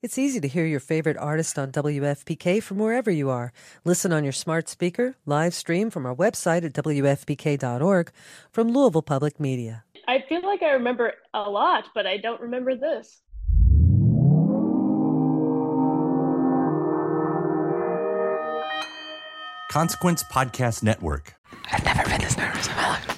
It's easy to hear your favorite artist on WFPK from wherever you are. Listen on your smart speaker, live stream from our website at WFPK.org from Louisville Public Media. I feel like I remember a lot, but I don't remember this. Consequence Podcast Network. I've never been this nervous in my life.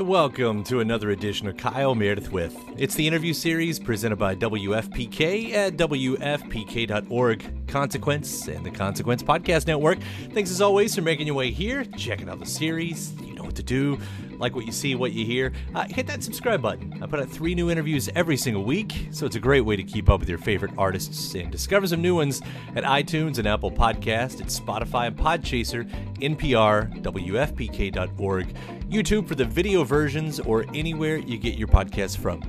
Hey, welcome to another edition of Kyle Meredith with. It's the interview series presented by WFPK at WFPK.org, Consequence, and the Consequence Podcast Network. Thanks as always for making your way here, checking out the series. You know what to do. Like what you see, what you hear. Uh, hit that subscribe button. I put out three new interviews every single week, so it's a great way to keep up with your favorite artists and discover some new ones at iTunes and Apple Podcast, at Spotify and Podchaser, NPR, WFPK.org, YouTube for the video versions, or anywhere you get your podcasts from.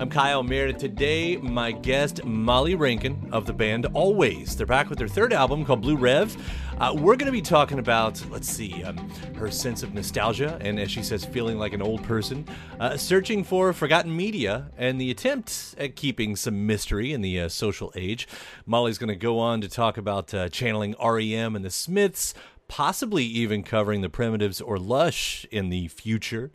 I'm Kyle Meredith. Today, my guest, Molly Rankin of the band Alvvays. They're back with their third album called Blue Rev. Uh, we're going to be talking about, let's see, um, her sense of nostalgia and, as she says, feeling like an old person, uh, searching for forgotten media, and the attempt at keeping some mystery in the uh, social age. Molly's going to go on to talk about uh, channeling REM and the Smiths, possibly even covering the Primitives or Lush in the future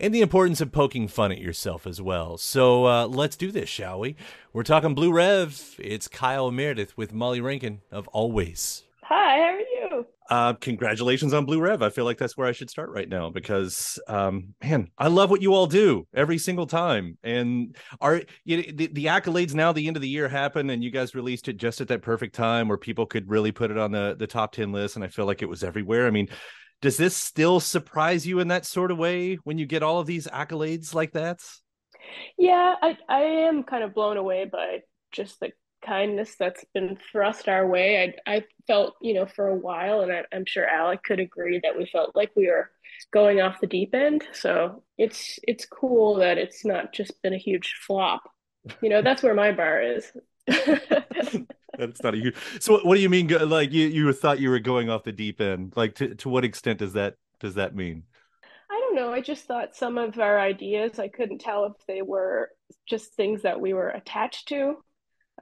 and the importance of poking fun at yourself as well. So uh, let's do this, shall we? We're talking Blue Rev. It's Kyle Meredith with Molly Rankin of Alvvays. Hi, how are you? Uh, congratulations on Blue Rev. I feel like that's where I should start right now because, um, man, I love what you all do every single time. And are you know, the, the accolades now? The end of the year happened, and you guys released it just at that perfect time where people could really put it on the the top ten list. And I feel like it was everywhere. I mean, does this still surprise you in that sort of way when you get all of these accolades like that? Yeah, I, I am kind of blown away by just the kindness that's been thrust our way. I, I felt, you know, for a while, and I, I'm sure Alec could agree that we felt like we were going off the deep end. So it's it's cool that it's not just been a huge flop. You know, that's where my bar is. That's not a huge. So what do you mean? Like you you thought you were going off the deep end? Like to to what extent does that does that mean? I don't know. I just thought some of our ideas, I couldn't tell if they were just things that we were attached to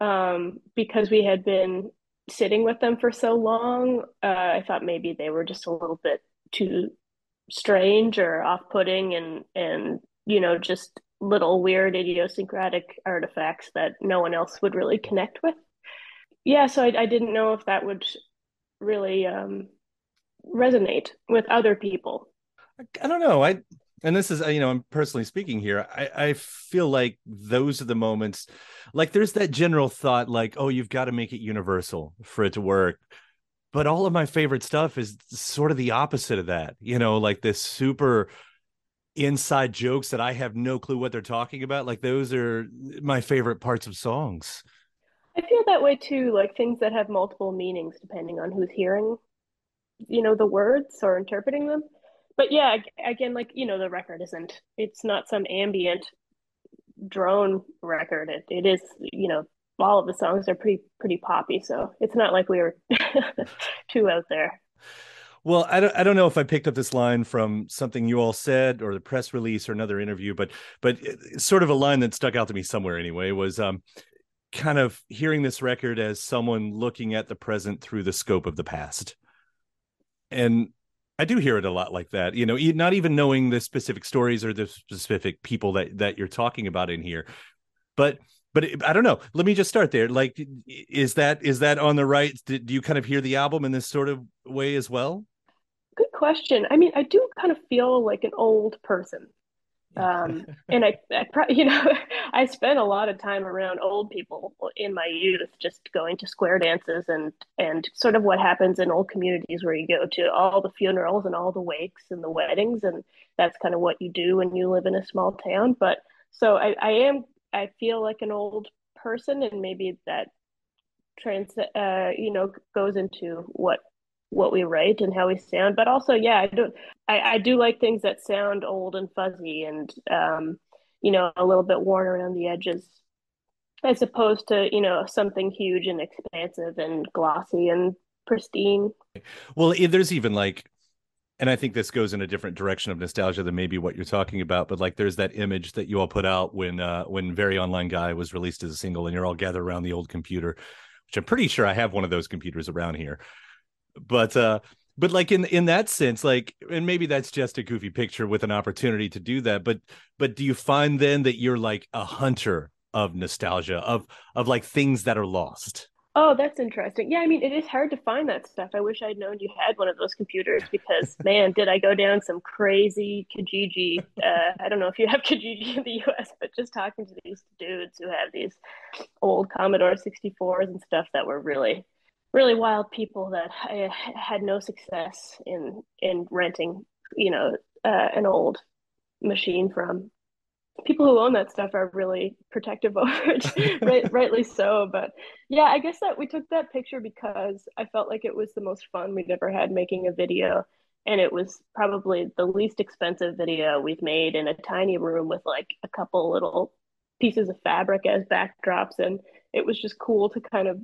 um, because we had been sitting with them for so long. Uh, I thought maybe they were just a little bit too strange or off-putting and and you know just little weird idiosyncratic artifacts that no one else would really connect with yeah so I, I didn't know if that would really um, resonate with other people I don't know. I and this is uh, you know I'm personally speaking here. I I feel like those are the moments. Like there's that general thought like oh you've got to make it universal for it to work. But all of my favorite stuff is sort of the opposite of that. You know, like this super inside jokes that I have no clue what they're talking about. Like those are my favorite parts of songs. I feel that way too, like things that have multiple meanings depending on who's hearing, you know, the words or interpreting them. But yeah, again, like, you know, the record isn't, it's not some ambient drone record. It it is you know all of the songs are pretty pretty poppy, so it's not like we were too out there. Well, I don't, I don't know if I picked up this line from something you all said or the press release or another interview, but but sort of a line that stuck out to me somewhere anyway was um, kind of hearing this record as someone looking at the present through the scope of the past. And I do hear it a lot like that, you know, not even knowing the specific stories or the specific people that that you're talking about in here. But but I don't know. Let me just start there. Like is that is that on the right do you kind of hear the album in this sort of way as well? Good question. I mean, I do kind of feel like an old person. Um, and I, I, you know, I spent a lot of time around old people in my youth, just going to square dances and and sort of what happens in old communities where you go to all the funerals and all the wakes and the weddings, and that's kind of what you do when you live in a small town. But so I, I am, I feel like an old person, and maybe that trans, uh, you know, goes into what what we write and how we sound but also yeah i don't. i, I do like things that sound old and fuzzy and um, you know a little bit worn around the edges as opposed to you know something huge and expansive and glossy and pristine well there's even like and I think this goes in a different direction of nostalgia than maybe what you're talking about. But like, there's that image that you all put out when uh, when Very Online Guy was released as a single, and you're all gathered around the old computer, which I'm pretty sure I have one of those computers around here but uh but like in in that sense like and maybe that's just a goofy picture with an opportunity to do that but but do you find then that you're like a hunter of nostalgia of of like things that are lost? Oh that's interesting. Yeah i mean it is hard to find that stuff. I wish i'd known you had one of those computers because man did i go down some crazy kijiji uh, i don't know if you have kijiji in the us but just talking to these dudes who have these old commodore 64s and stuff that were really really wild people that I had no success in in renting, you know, uh, an old machine from. People who own that stuff are really protective over it, right, rightly so. But yeah, I guess that we took that picture because I felt like it was the most fun we'd ever had making a video, and it was probably the least expensive video we've made in a tiny room with like a couple little pieces of fabric as backdrops, and it was just cool to kind of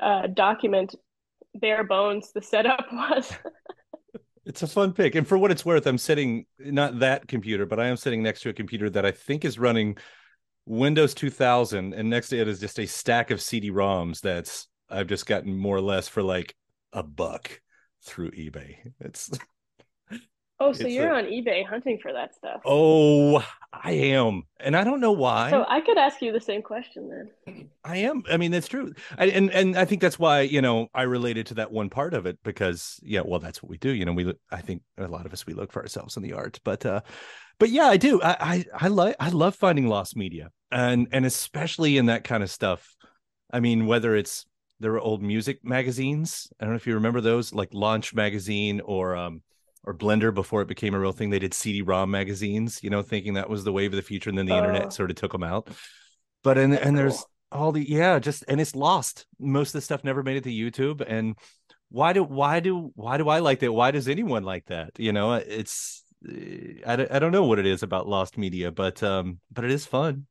uh, document bare bones the setup was. it's a fun pick, and for what it's worth, I'm sitting not that computer, but I am sitting next to a computer that I think is running Windows 2000, and next to it is just a stack of CD-ROMs that's I've just gotten more or less for like a buck through eBay. It's Oh, so you're a, on eBay hunting for that stuff. Oh, I am. And I don't know why. So I could ask you the same question then. I am. I mean, that's true. I, and and I think that's why, you know, I related to that one part of it because yeah, well, that's what we do. You know, we I think a lot of us we look for ourselves in the art. But uh but yeah, I do. I I, I like I love finding lost media. And and especially in that kind of stuff. I mean, whether it's there were old music magazines. I don't know if you remember those, like Launch magazine or um or Blender before it became a real thing. They did CD-ROM magazines, you know, thinking that was the wave of the future, and then the internet oh. sort of took them out. But and and there's all the yeah, just and it's lost. Most of the stuff never made it to YouTube. And why do why do why do I like that? Why does anyone like that? You know, it's I, I don't know what it is about lost media, but um, but it is fun.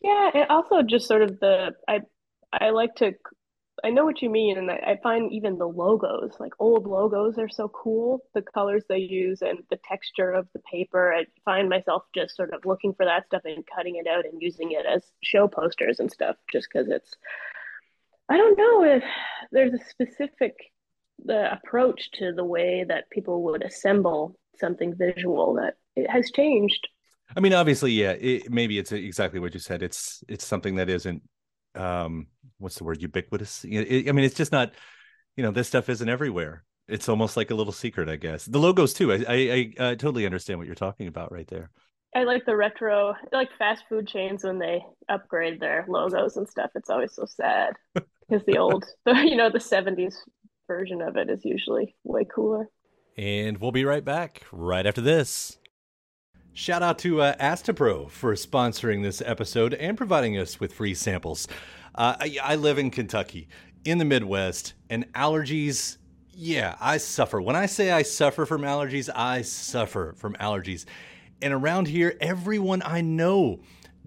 Yeah, and also just sort of the I I like to I know what you mean, and I, I, find even the logos, like old logos, are so cool. The colors they use and the texture of the paper. I find myself just sort of looking for that stuff and cutting it out and using it as show posters and stuff, just because it's. I don't know if there's a specific the approach to the way that people would assemble something visual that it has changed. I mean, obviously, yeah. It, maybe it's exactly what you said. It's it's something that isn't um what's the word ubiquitous? It, i mean it's just not you know this stuff isn't everywhere. It's almost like a little secret i guess. The logos too i i, I, I totally understand what you're talking about right there. I like the retro like fast food chains when they upgrade their logos and stuff. It's always so sad because the old the, you know the 70s version of it is usually way cooler. And we'll be right back right after this. Shout out to uh, Astepro for sponsoring this episode and providing us with free samples. Uh, I, I live in Kentucky, in the Midwest, and allergies, yeah, I suffer. When I say I suffer from allergies, I suffer from allergies. And around here, everyone I know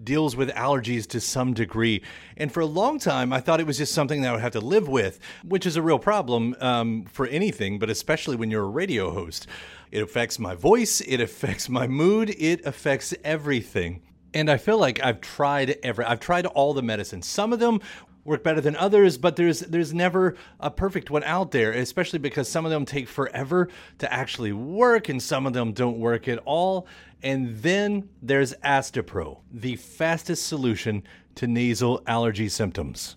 deals with allergies to some degree. And for a long time, I thought it was just something that I would have to live with, which is a real problem um, for anything, but especially when you're a radio host. It affects my voice, it affects my mood, it affects everything. And I feel like I've tried every I've tried all the medicines. Some of them work better than others, but there's there's never a perfect one out there, especially because some of them take forever to actually work and some of them don't work at all. And then there's Astepro, the fastest solution to nasal allergy symptoms.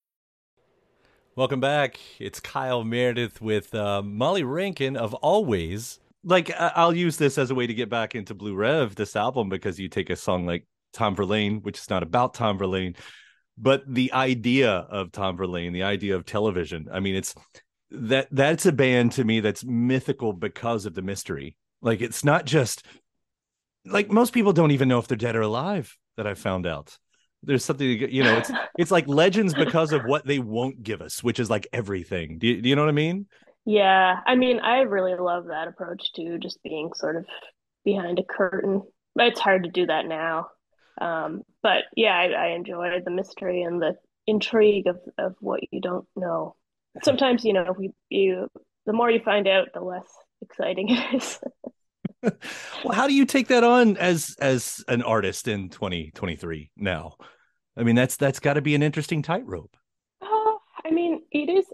Welcome back. It's Kyle Meredith with uh, Molly Rankin of Alvvays. Like, I'll use this as a way to get back into Blue Rev, this album, because you take a song like Tom Verlaine, which is not about Tom Verlaine, but the idea of Tom Verlaine, the idea of television. I mean, it's that that's a band to me that's mythical because of the mystery. Like, it's not just like most people don't even know if they're dead or alive that I found out there's something you know it's it's like legends because of what they won't give us which is like everything do you, do you know what i mean Yeah, I mean, I really love that approach too, just being sort of behind a curtain. But it's hard to do that now. Um, but yeah, I, I enjoy the mystery and the intrigue of, of what you don't know. Sometimes, you know, we, you the more you find out, the less exciting it is. well how do you take that on as as an artist in 2023 now i mean that's that's got to be an interesting tightrope Oh, I mean, it is.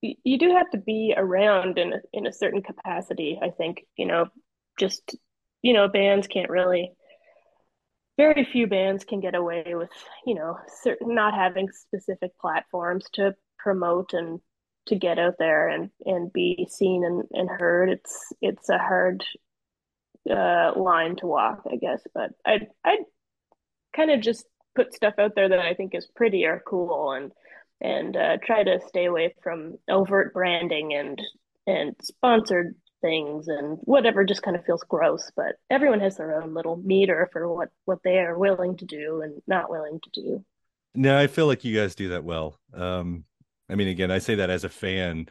You do have to be around in a, in a certain capacity. I think you know, just you know, bands can't really. Very few bands can get away with you know, certain not having specific platforms to promote and to get out there and and be seen and, and heard. It's it's a hard uh, line to walk, I guess. But I I kind of just put stuff out there that I think is pretty or cool and and uh, try to stay away from overt branding and and sponsored things and whatever just kind of feels gross. But everyone has their own little meter for what what they are willing to do and not willing to do. no i feel like you guys do that well um i mean again i say that as a fan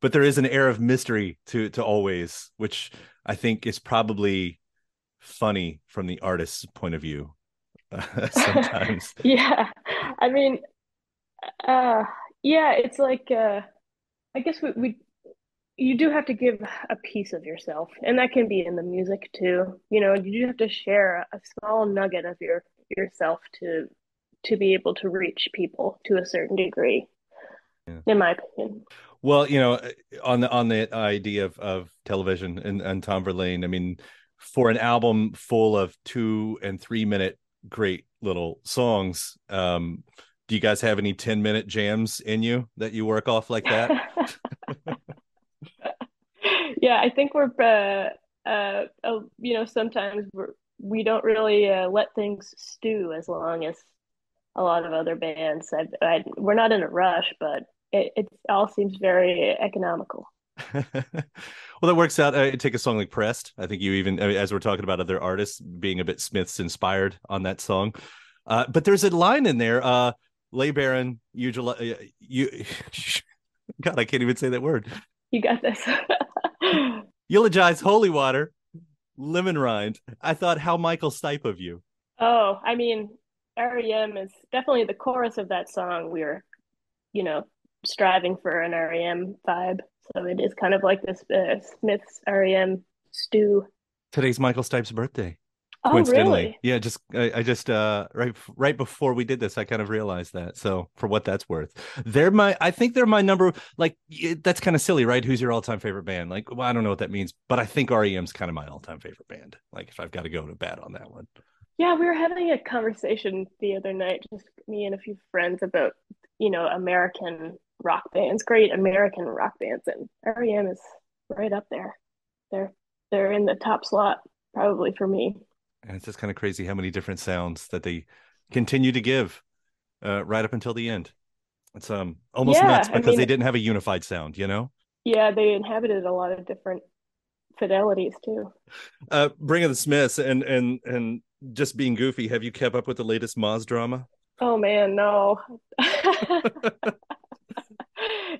but there is an air of mystery to to alvvays which i think is probably funny from the artist's point of view sometimes yeah, I mean, uh, yeah, it's like uh, I guess we, we you do have to give a piece of yourself, and that can be in the music too. You know, you do have to share a small nugget of your yourself to to be able to reach people to a certain degree, in my opinion. Well, you know, on the on the idea of of television and, and Tom Verlaine, I mean, for an album full of two and three minute great little songs, um, do you guys have any 10 minute jams in you that you work off like that? yeah, I think we're uh, uh, uh, you know sometimes we're we don't really uh, let things stew as long as a lot of other bands. I, I, we're not in a rush, but it, it all seems very economical. well, that works out. I take a song like "Pressed." I think you even, as we're talking about other artists, being a bit Smiths inspired on that song. Uh, but there's a line in there, uh, "Lay Baron, usually uh, you." God, I can't even say that word. You got this. Eulogize holy water, lemon rind. I thought, how Michael Stipe of you. Oh, I mean, REM is definitely the chorus of that song. We are, you know, striving for an REM vibe. So it is kind of like this uh, Smith's REM stew. Today's Michael Stipe's birthday. Oh, really? Yeah, just I, I, just uh right right before we did this, I kind of realized that. So for what that's worth, they're my I think they're my number. Like that's kind of silly, right? Who's your all time favorite band? Like, well, I don't know what that means, but I think REM's kind of my all time favorite band. Like if I've got to go to bat on that one. Yeah, we were having a conversation the other night, just me and a few friends about you know American rock bands, great American rock bands, and REM is right up there. They're they're in the top slot probably for me. And it's just kind of crazy how many different sounds that they continue to give uh, right up until the end. It's um almost yeah, nuts because I mean, they didn't have a unified sound, you know? Yeah, they inhabited a lot of different fidelities too. Uh bringing the Smiths and and and just being goofy, have you kept up with the latest Moz drama? Oh man, no.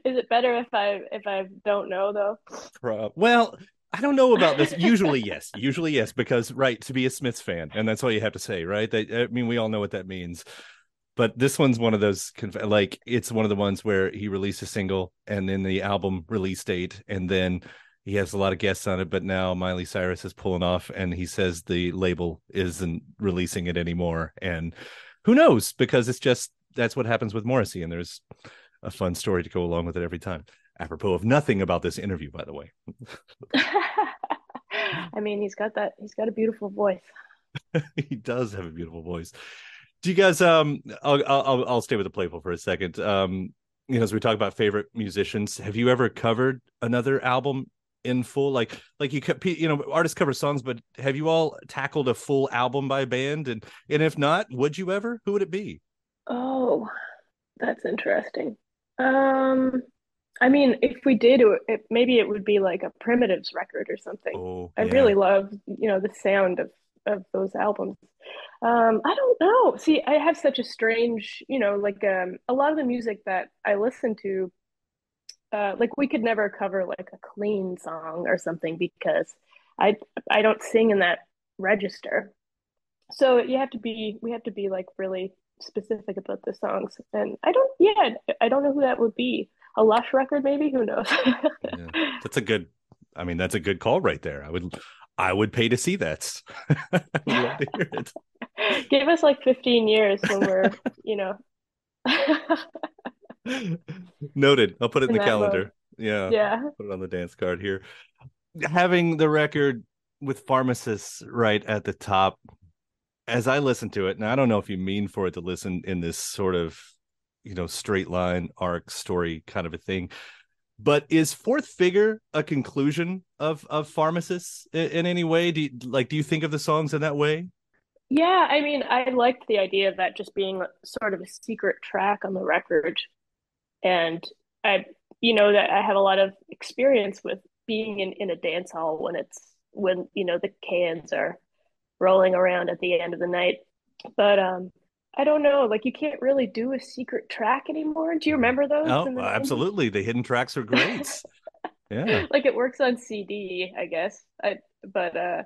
Is it better if I if I don't know though? Well, I don't know about this. Usually, yes. Usually, yes, because right to be a Smiths fan, and that's all you have to say, right? They, I mean, we all know what that means. But this one's one of those, like, it's one of the ones where he released a single and then the album release date, and then he has a lot of guests on it. But now Miley Cyrus is pulling off, and he says the label isn't releasing it anymore. And who knows? Because it's just that's what happens with Morrissey, and there's a fun story to go along with it every time apropos of nothing about this interview, by the way. I mean, he's got that. He's got a beautiful voice. he does have a beautiful voice. Do you guys? Um, I'll I'll I'll stay with the playful for a second. Um, you know, as we talk about favorite musicians, have you ever covered another album in full? Like like you you know, artists cover songs, but have you all tackled a full album by band? And and if not, would you ever? Who would it be? Oh, that's interesting. Um, I mean, if we did, it, it, maybe it would be like a Primitives record or something. Oh, I really love, you know, the sound of of those albums. Um, I don't know. See, I have such a strange, you know, like um, a lot of the music that I listen to, uh, like we could never cover like a clean song or something because I I don't sing in that register. So you have to be, we have to be like really specific about the songs, and I don't, yeah, I don't know who that would be a Lush record, maybe. Who knows? yeah. That's a good. I mean, that's a good call right there. I would, I would pay to see that. love to hear it. Give us like 15 years when we're, you know. Noted. I'll put it in, in the calendar. Mode. Yeah. Yeah. Put it on the dance card here. Having the record with pharmacists right at the top, as I listen to it, and I don't know if you mean for it to listen in this sort of you know straight line arc story kind of a thing but is fourth figure a conclusion of of pharmacists in, in any way? Do you like do you think of the songs in that way? Yeah i mean i liked the idea of that just being sort of a secret track on the record and i you know that i have a lot of experience with being in in a dance hall when it's when you know the cans are rolling around at the end of the night but um I don't know. Like you can't really do a secret track anymore. Do you remember those? Oh, the absolutely. The hidden tracks are great. yeah. Like it works on CD, I guess. I, but uh,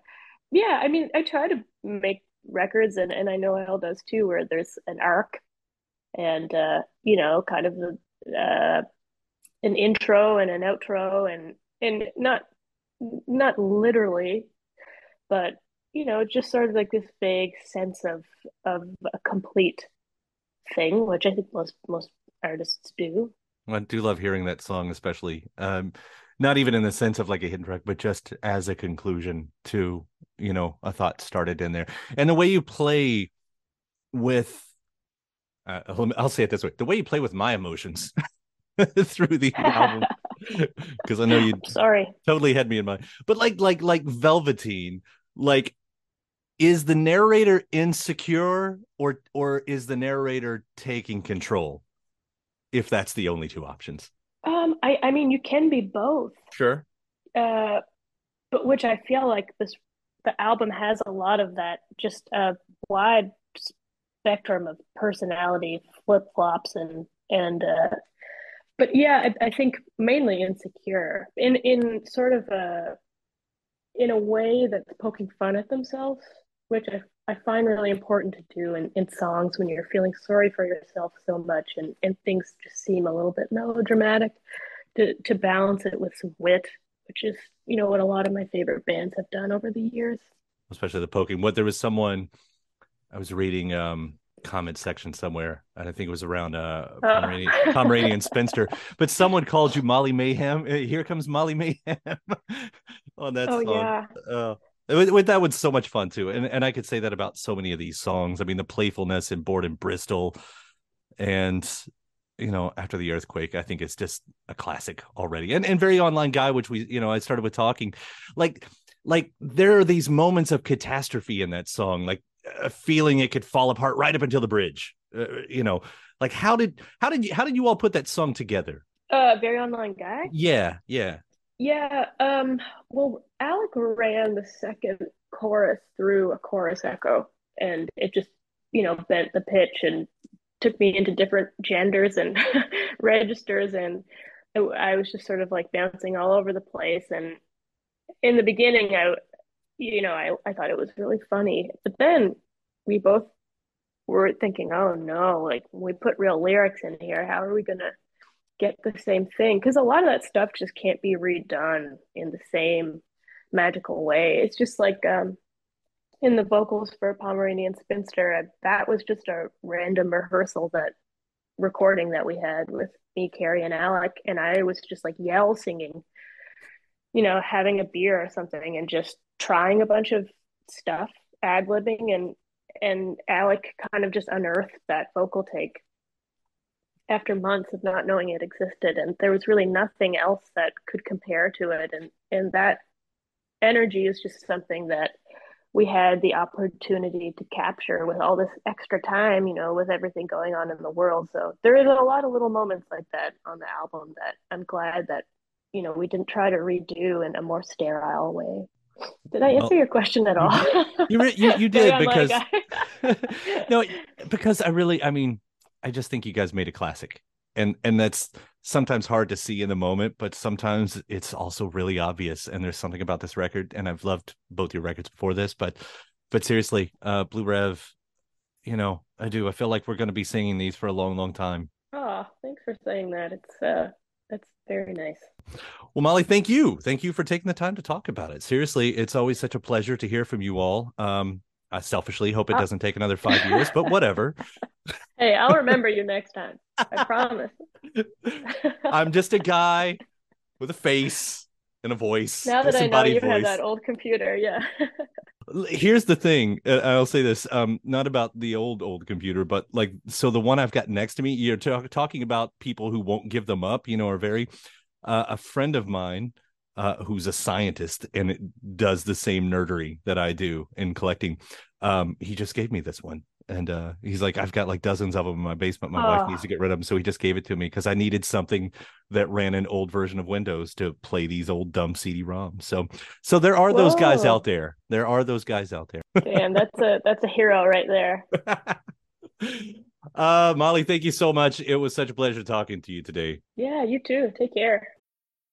yeah, I mean, I try to make records, and and I know Al does too, where there's an arc, and uh, you know, kind of the uh, an intro and an outro, and and not not literally, but you know, just sort of like this vague sense of of a complete thing, which I think most most artists do. I do love hearing that song, especially um, not even in the sense of like a hidden track, but just as a conclusion to you know a thought started in there, and the way you play with. Uh, I'll say it this way: the way you play with my emotions through the album, because I know you sorry totally had me in mind. But like like like Velveteen, like is the narrator insecure or or is the narrator taking control? If that's the only two options. Um, I I mean, you can be both. Sure. Uh, but which I feel like this the album has a lot of that, just a wide spectrum of personality flip flops and and uh, but yeah, I, I think mainly insecure in in sort of a in a way that's poking fun at themselves, which I I find really important to do in, in songs when you're feeling sorry for yourself so much and, and things just seem a little bit melodramatic to, to balance it with some wit, which is, you know, what a lot of my favorite bands have done over the years. Especially the poking. What there was someone I was reading um comment section somewhere, and I think it was around uh Pomeranian, oh. Pomeranian Spinster. But someone called you Molly Mayhem. Here comes Molly Mayhem on that oh, song. Yeah. Uh, with that was so much fun too and and i could say that about so many of these songs. I mean the playfulness in born in bristol and you know after the earthquake i think it's just a classic already. And and very online guy which we you know i started with talking. Like like there are these moments of catastrophe in that song like a feeling it could fall apart right up until the bridge uh, you know. Like how did how did you how did you all put that song together? Uh very online guy? Yeah yeah yeah. Um, well, Alec ran the second chorus through a chorus echo, and it just, you know, bent the pitch and took me into different genders and registers, and I was just sort of like bouncing all over the place. And in the beginning, I, you know, I I thought it was really funny, but then we both were thinking, oh no, like we put real lyrics in here, how are we gonna get the same thing because a lot of that stuff just can't be redone in the same magical way. It's just like um, in the vocals for Pomeranian Spinster, that was just a random rehearsal that recording that we had with me, Kerri, and Alec, and I was just like yell singing, you know, having a beer or something, and just trying a bunch of stuff, ad libbing, and and Alec kind of just unearthed that vocal take after months of not knowing it existed and there was really nothing else that could compare to it and and that energy is just something that we had the opportunity to capture with all this extra time you know with everything going on in the world. So there is a lot of little moments like that on the album that i'm glad that you know we didn't try to redo in a more sterile way. Did I answer well, your question at all? You you, you did because no, because I really I mean I just think you guys made a classic. And and that's sometimes hard to see in the moment, but sometimes it's also really obvious. And there's something about this record, and I've loved both your records before this, but but seriously, uh Blue Rev, you know, I do. I feel like we're gonna be singing these for a long, long time. Oh, thanks for saying that. It's uh that's very nice. Well, Molly, thank you. Thank you for taking the time to talk about it. Seriously, it's always such a pleasure to hear from you all. Um, I selfishly hope it uh, doesn't take another five years, but whatever. Hey, I'll remember you next time. I promise. I'm just a guy with a face and a voice. Now that I know you voice. have that old computer, yeah. Here's the thing. Uh, I'll say this, um, not about the old old computer, but like so the one I've got next to me. You're t- talking about people who won't give them up. You know, are very. Uh, a friend of mine uh, who's a scientist and does the same nerdery that I do in collecting. Um, he just gave me this one and uh, he's like, I've got like dozens of them in my basement. My oh. wife needs to get rid of them, so he just gave it to me because I needed something that ran an old version of Windows to play these old dumb CD-ROMs. So, so there are Whoa. those guys out there. There are those guys out there. Damn, that's a that's a hero right there. uh, Molly, thank you so much. It was such a pleasure talking to you today. Yeah, you too. Take care.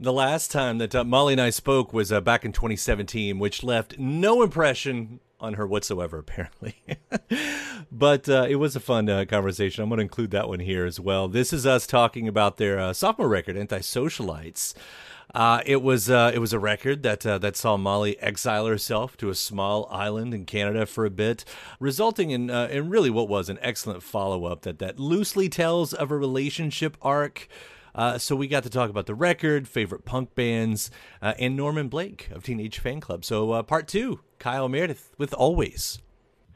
The last time that uh, Molly and I spoke was uh, back in 2017, which left no impression on her whatsoever, apparently. but uh, it was a fun uh, conversation. I'm going to include that one here as well. This is us talking about their uh, sophomore record, Antisocialites. Uh, it was uh, it was a record that uh, that saw Molly exile herself to a small island in Canada for a bit, resulting in in really what was an excellent follow up that that loosely tells of a relationship arc. Uh, so we got to talk about the record, favorite punk bands, uh, and Norman Blake of Teenage Fanclub. So part two, Kyle Meredith with Alvvays.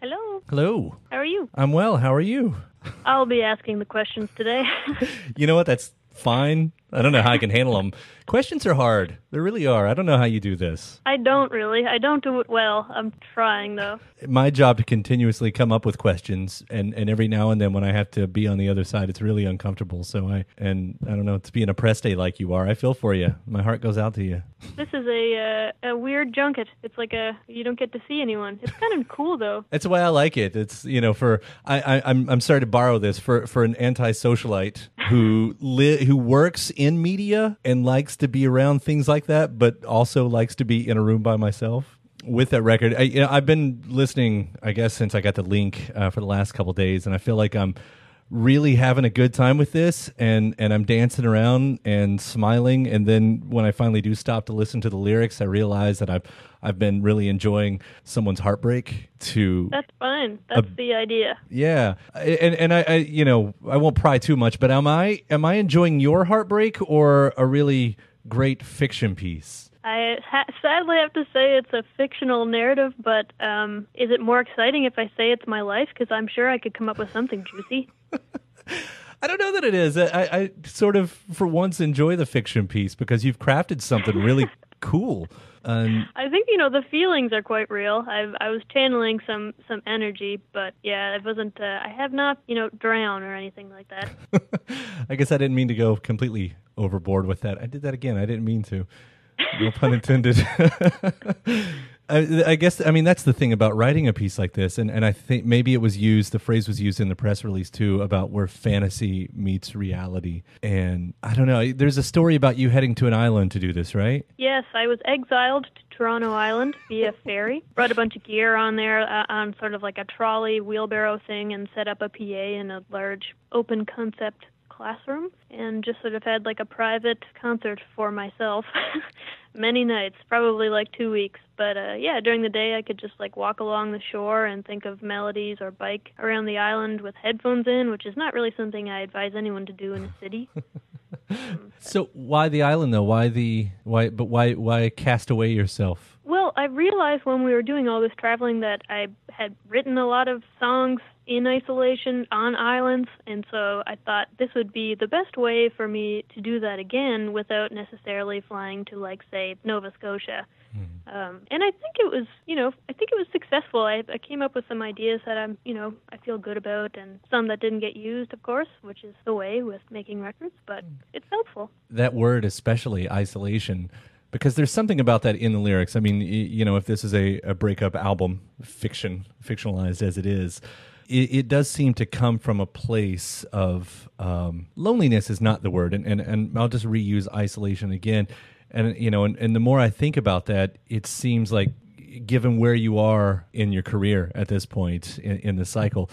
Hello. Hello. How are you? I'm well. How are you? I'll be asking the questions today. you know what? That's fine. I don't know how I can handle them. Questions are hard. They really are. I don't know how you do this. I don't really. I don't do it well. I'm trying though. My job to continuously come up with questions and and every now and then when I have to be on the other side it's really uncomfortable. So I and I don't know, to be in a press day like you are, I feel for you. My heart goes out to you. This is a uh, a weird junket. It's like a you don't get to see anyone. It's kind of cool though. That's why I like it. It's you know for I, I I'm I'm sorry to borrow this for for an anti-socialite who li- who works in media and likes to be around things like that, but also likes to be in a room by myself. With that record, I, you know, I've been listening, I guess, since I got the link uh, for the last couple days, and I feel like I'm really having a good time with this and and I'm dancing around and smiling and then when I finally do stop to listen to the lyrics I realize that I've I've been really enjoying someone's heartbreak to That's fine. That's a, the idea. Yeah. And and I, I you know, I won't pry too much, but am I am I enjoying your heartbreak or a really great fiction piece? I ha- sadly have to say it's a fictional narrative, but um, is it more exciting if I say it's my life? Because I'm sure I could come up with something juicy. I don't know that it is. I, I sort of, for once, enjoy the fiction piece because you've crafted something really cool. Um, I think you know the feelings are quite real. I I was channeling some some energy, but yeah, it wasn't. Uh, I have not you know drowned or anything like that. I guess I didn't mean to go completely overboard with that. I did that again. I didn't mean to. No pun intended. I, I, guess I mean that's the thing about writing a piece like this, and, and I think maybe it was used. The phrase was used in the press release too about where fantasy meets reality. And I don't know. There's a story about you heading to an island to do this, right? Yes, I was exiled to Toronto Island via ferry. Brought a bunch of gear on there uh, on sort of like a trolley wheelbarrow thing, and set up a PA in a large open concept classroom and just sort of had like a private concert for myself many nights probably like two weeks. But uh yeah during the day i could just like walk along the shore and think of melodies or bike around the island with headphones in which is not really something i advise anyone to do in a city. Um, so why the island though? Why the why but why why cast away yourself? Well i realized when we were doing all this traveling that i had written a lot of songs in isolation on islands, and so I thought this would be the best way for me to do that again without necessarily flying to, like, say, Nova Scotia. Mm. Um, and I think it was, you know, I think it was successful. I, I came up with some ideas that I'm, you know, I feel good about, and some that didn't get used, of course, which is the way with making records. But mm. it's helpful. That word, especially isolation, because there's something about that in the lyrics. I mean, you know, if this is a, a breakup album, fiction, fictionalized as it is, it, it, does seem to come from a place of um, loneliness is not the word, and, and and I'll just reuse isolation again, and you know, and, and the more I think about that, it seems like given where you are in your career at this point in, in the cycle,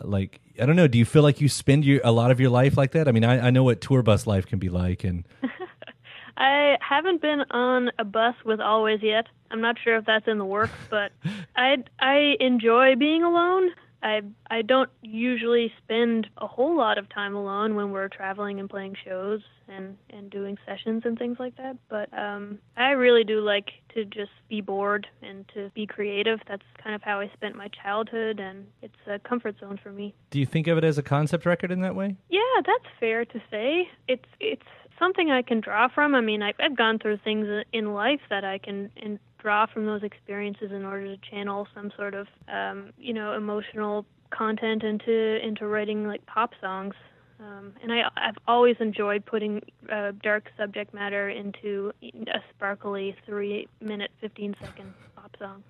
like I don't know, do you feel like you spend your a lot of your life like that? I mean, I, I know what tour bus life can be like, and I haven't been on a bus with Alvvays yet. I'm not sure if that's in the works, but I I enjoy being alone. I I don't usually spend a whole lot of time alone when we're traveling and playing shows and and doing sessions and things like that. But um, I really do like to just be bored and to be creative. That's kind of how I spent my childhood, and it's a comfort zone for me. Do you think of it as a concept record in that way? Yeah, that's fair to say. It's it's something I can draw from. I mean, I've, I've gone through things in life that I can in, draw from those experiences in order to channel some sort of um, you know emotional content into into writing like pop songs. Um, and I, I've always enjoyed putting uh, dark subject matter into a sparkly three minute, 15 second pop song.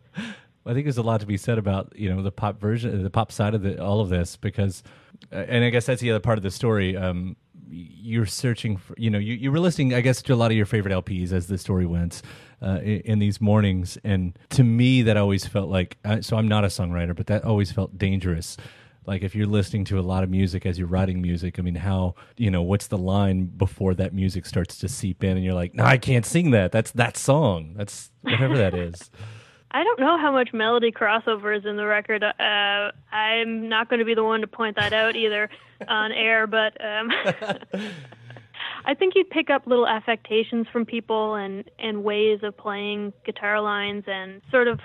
I think there's a lot to be said about you know the pop version, the pop side of the, all of this, because, uh, and I guess that's the other part of the story. Um, you're searching for, you know, you, you were listening, I guess, to a lot of your favorite LPs as the story went uh, in, in, these mornings. And to me, that always felt like, uh, so I'm not a songwriter, but that always felt dangerous like if you're listening to a lot of music as you're writing music, I mean, how you know what's the line before that music starts to seep in, and you're like, no, I can't sing that. That's that song. That's whatever that is. I don't know how much melody crossover is in the record. Uh, I'm not going to be the one to point that out either on air, but um, I think you pick up little affectations from people and, and ways of playing guitar lines and sort of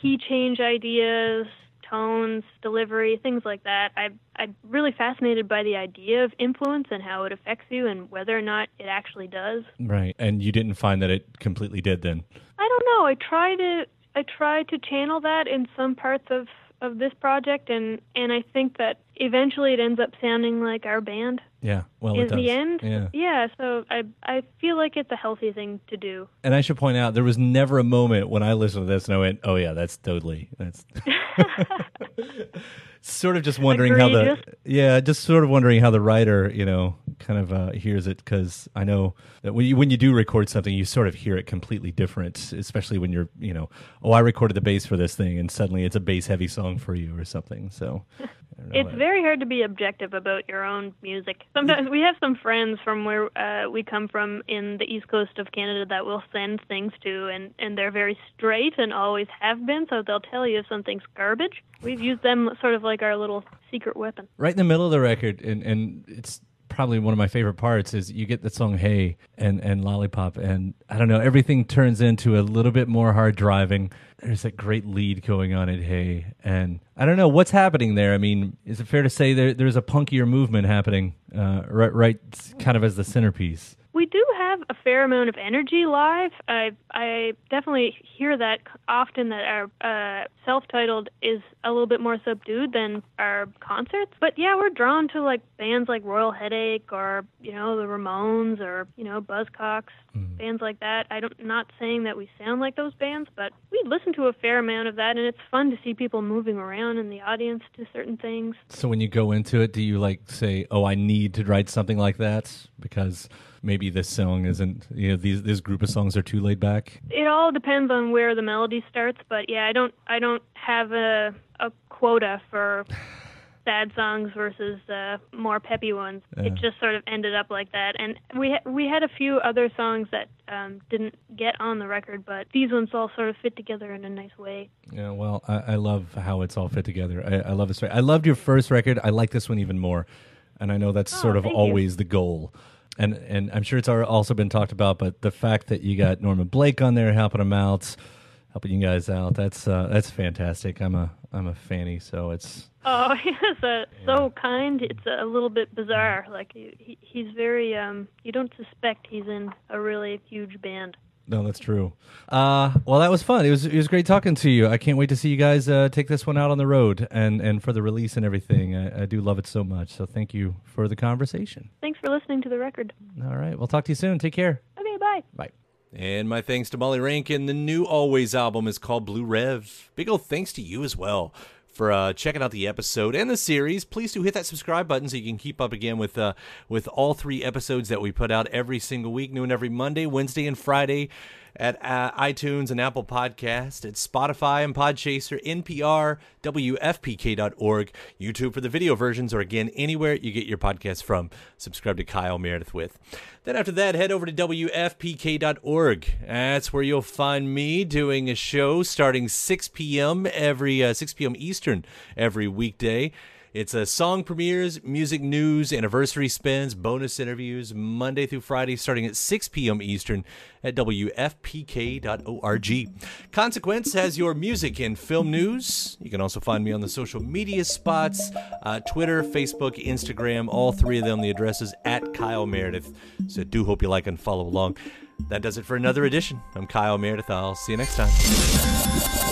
key change ideas, tones, delivery, things like that. I, I'm really fascinated by the idea of influence and how it affects you and whether or not it actually does. Right. And you didn't find that it completely did then? I don't know. I try to I try to channel that in some parts of of this project and and I think that eventually it ends up sounding like our band. Yeah. Well, in it does. the end. Yeah. Yeah, so I I feel like it's a healthy thing to do. And I should point out there was never a moment when I listened to this and I went, "Oh yeah, that's totally that's." sort of just wondering how the yeah, just sort of wondering how the writer, you know, kind of uh, hears it because I know that when you when you do record something, you sort of hear it completely different, especially when you're, you know, oh, I recorded the bass for this thing, and suddenly it's a bass heavy song for you or something. So. It's very hard to be objective about your own music. Sometimes we have some friends from where uh, we come from in the east coast of Canada that we'll send things to, and, and they're very straight and always have been, so they'll tell you if something's garbage. We've used them sort of like our little secret weapon. right in the middle of the record, and and it's probably one of my favorite parts is you get the song "Hey" and and "Lollipop," and I don't know, everything turns into a little bit more hard driving. There's that great lead going on at "Hey," and I don't know what's happening there. I mean, is it fair to say there there's a punkier movement happening, uh, right, right, kind of as the centerpiece? We do have a fair amount of energy live. I I definitely hear that often that our uh, self-titled is a little bit more subdued than our concerts. But yeah, we're drawn to like bands like Royal Headache or you know the Ramones or you know Buzzcocks, bands like that. I don't not saying that we sound like those bands, but we listen to a fair amount of that, and it's fun to see people moving around in the audience to certain things. So when you go into it, do you like say, "Oh, I need to write something like that because maybe this song isn't, you know, these this group of songs are too laid back"? It all depends on where the melody starts, but yeah, I don't I don't have a a quota for sad songs versus uh, more peppy ones. It just sort of ended up like that, and we ha- we had a few other songs that um, didn't get on the record, but these ones all sort of fit together in a nice way. Yeah, well, I, I love how it's all fit together. I, I love this. I loved your first record. I like this one even more, and I know that's sort of thank you. always the goal. And and I'm sure it's also been talked about, but the fact that you got Norman Blake on there helping him out, helping you guys out, that's uh, that's fantastic. I'm a I'm a fanny, so it's Oh, he's uh, so kind. It's a little bit bizarre. Like he, he- he's very um. You don't suspect he's in a really huge band. No, that's true. Uh, well, that was fun. It was it was great talking to you. I can't wait to see you guys uh, take this one out on the road and and for the release and everything. I, I do love it so much. So thank you for the conversation. Thanks for listening to the record. All right, we'll talk to you soon. Take care. Okay, bye. Bye. And my thanks to Molly Rankin. The new Alvvays album is called Blue Rev. Big old thanks to you as well for uh, checking out the episode and the series. Please do hit that subscribe button so you can keep up again with uh, with all three episodes that we put out every single week, new every Monday, Wednesday, and Friday at uh, iTunes and Apple Podcast, at Spotify and Podchaser, NPR, WFPK.org, YouTube for the video versions, or again, anywhere you get your podcast from. Subscribe to Kyle Meredith with. Then after that, head over to WFPK.org. That's where you'll find me doing a show starting 6 p.m. every uh, 6 p.m. Eastern every weekday. It's a song premieres, music news, anniversary spins, bonus interviews, Monday through Friday, starting at 6 p.m. Eastern at WFPK.org. Consequence has your music and film news. You can also find me on the social media spots uh, Twitter, Facebook, Instagram, all three of them. The address is at Kyle Meredith. So do hope you like and follow along. That does it for another edition. I'm Kyle Meredith. I'll see you next time.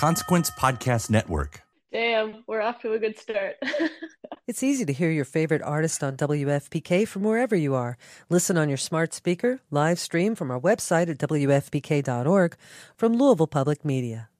Consequence Podcast Network. Damn, we're off to a good start. It's easy to hear your favorite artist on WFPK from wherever you are. Listen on your smart speaker, live stream from our website at WFPK.org from Louisville Public Media.